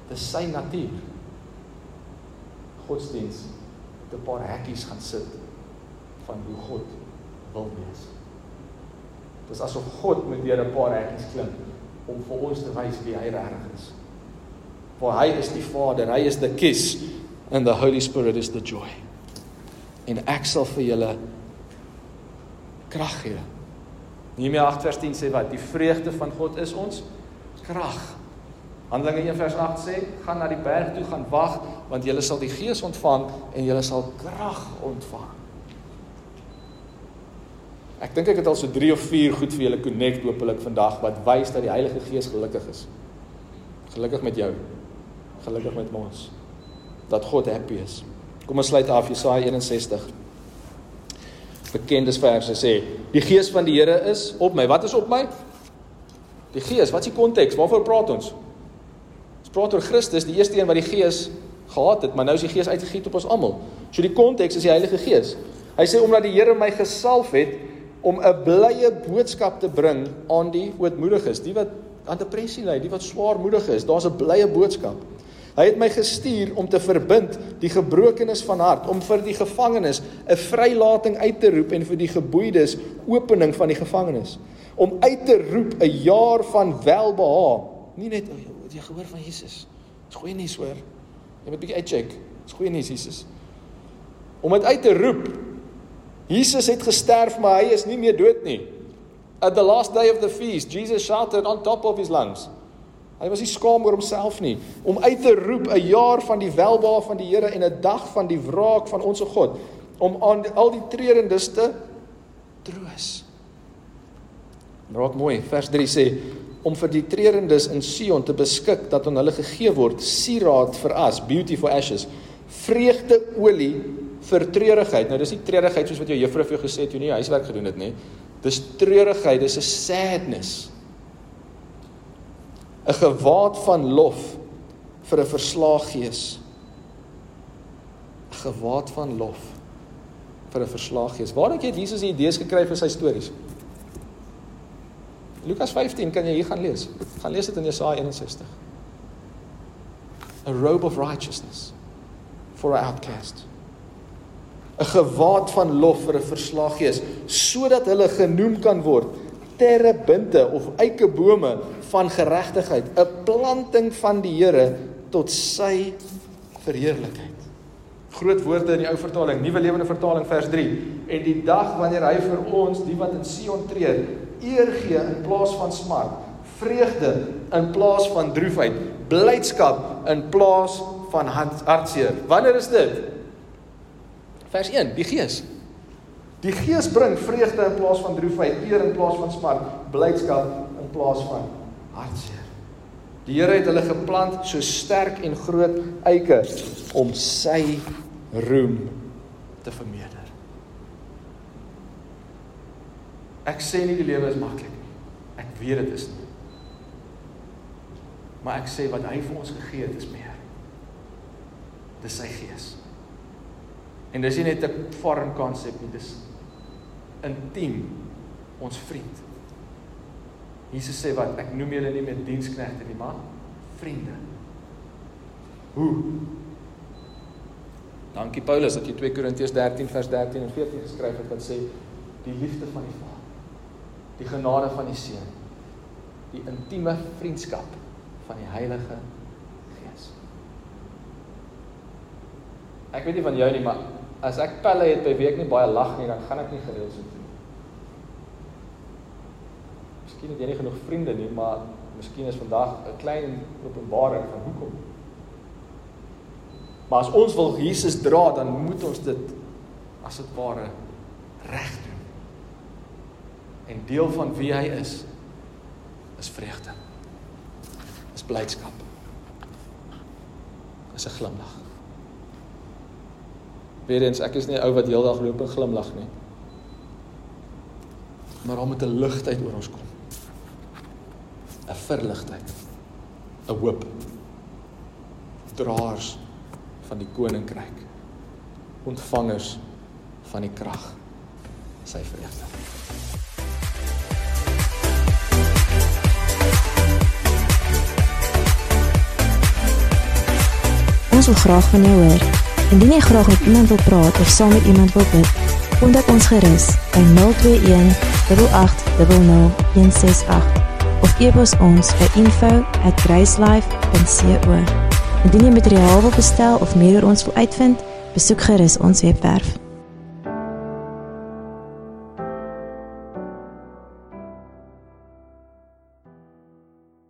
Dis sy natuur. Godsdiens het 'n paar hekkies gaan sit van hoe God wil wees. Dis asof God met deur 'n paar hekkies klim om vir ons te wys wie hy regtig is. For hy is die Vader, hy is the kiss and the Holy Spirit is the joy. En ek sal vir julle krag gee. Nehemia 8 vers 10 sê wat? Die vreugde van God is ons krag. Handelinge 1 vers 8 sê, gaan na die berg toe, gaan wag, want julle sal die Gees ontvang en julle sal krag ontvang. Ek dink ek het al so 3 of 4 goed vir julle connect hopelik vandag wat wys dat die Heilige Gees gelukkig is. Gelukkig met jou. Gelukkig met ons. Dat God happy is. Kom ons sluit af Jesaja 61. Bekendes verse sê: Die Gees van die Here is op my. Wat is op my? Die Gees. Wat is die konteks? Waarvoor praat ons? Ons praat oor Christus, die eerste een wat die Gees gehad het, maar nou is die Gees uitgegiet op ons almal. So die konteks is die Heilige Gees. Hy sê omdat die Here my gesalf het om 'n blye boodskap te bring aan die ootmoediges, die wat aan depressie ly, die wat swaarmoedig is. Daar's 'n blye boodskap. Hy het my gestuur om te verbind die gebrokenes van hart, om vir die gevangenes 'n vrylating uit te roep en vir die geboeides opening van die gevangenes, om uit te roep 'n jaar van welbehae. Nie net jy gehoor van Jesus. Dis goeie nuus hoor. Jy moet bietjie uitcheck. Dis goeie nuus Jesus. Om dit uit te roep. Jesus het gesterf, maar hy is nie meer dood nie. At the last day of the feast, Jesus shouted on top of his lungs. Hy was nie skaam oor homself nie om uit te roep 'n jaar van die welbehae van die Here en 'n dag van die wraak van ons God om aan al die treurendes te troos. Raak mooi, vers 3 sê om vir die treurendes in Sion te beskik dat aan hulle gegee word sieraad vir as, beauty for ashes, vreugdeolie vir treurigheid. Nou dis nie treurigheid soos wat jou juffrou vir jou gesê het toe nie huiswerk gedoen het nie. Dis treurigheid, dis 'n sadness 'n gewaad van lof vir 'n verslaag gees. 'n gewaad van lof vir 'n verslaag gees. Waar dink jy Jesus die idees gekry vir sy stories? Lukas 15 kan jy hier gaan lees. Gaan lees dit in Jesaja 61. A robe of righteousness for an outcast. 'n gewaad van lof vir 'n verslaag gees sodat hulle genoem kan word terebinte of eikebome van geregtigheid, 'n planting van die Here tot sy verheerlikheid. Groot woorde in die ou vertaling, Nuwe Lewende Vertaling vers 3. En die dag wanneer hy vir ons, die wat in Sion tree, eer gee in plaas van smart, vreugde in plaas van droefheid, blydskap in plaas van hartseer. Wanneer is dit? Vers 1, die Gees. Die Gees bring vreugde in plaas van droefheid, eer in plaas van smart, blydskap in plaas van hartseer. Die Here het hulle geplant so sterk en groot eike om sy roem te vermeerder. Ek sê nie die lewe is maklik nie. Ek weet dit is nie. Maar ek sê wat hy vir ons gegee het is meer. Dis sy gees. En dis nie net 'n foreign konsep nie, dis intiem ons vriend. Jesus sê wat ek noem julle nie meer diensknegte nie, maar vriende. Hoe? Dankie Paulus dat jy 2 Korintiërs 13 vers 13 en 14 geskryf het wat sê die liefde van die Vader, die genade van die Seun, die intieme vriendskap van die Heilige Gees. Ek weet nie van jou nie, maar as ek pelle het by wie ek nie baie lag nie, dan gaan ek nie gereeld so doen Miskien het jy nie genoeg vriende nie, maar miskien is vandag 'n klein openbaring van hoekom. Maar as ons wil Jesus dra, dan moet ons dit as dit ware reg doen. En deel van wie hy is is vreugde. Is blydskap. Is 'n glimlag. Weerens, ek is nie ou wat heeldag loop en glimlag nie. Maar daar moet 'n ligtheid oor ons kom. 'n verligting, 'n hoop. Draers van die koninkryk, ontvangers van die krag, sy vreugde. Ons wil graag van jou hoor. Indien jy graag met iemand wil praat of saam met iemand wil bid, kontak ons gerus by 021 8800 168 of e-pos ons by info@gracelife.co. Indien jy materiaal wil bestel of meer oor ons wil uitvind, besoek gerus ons webwerf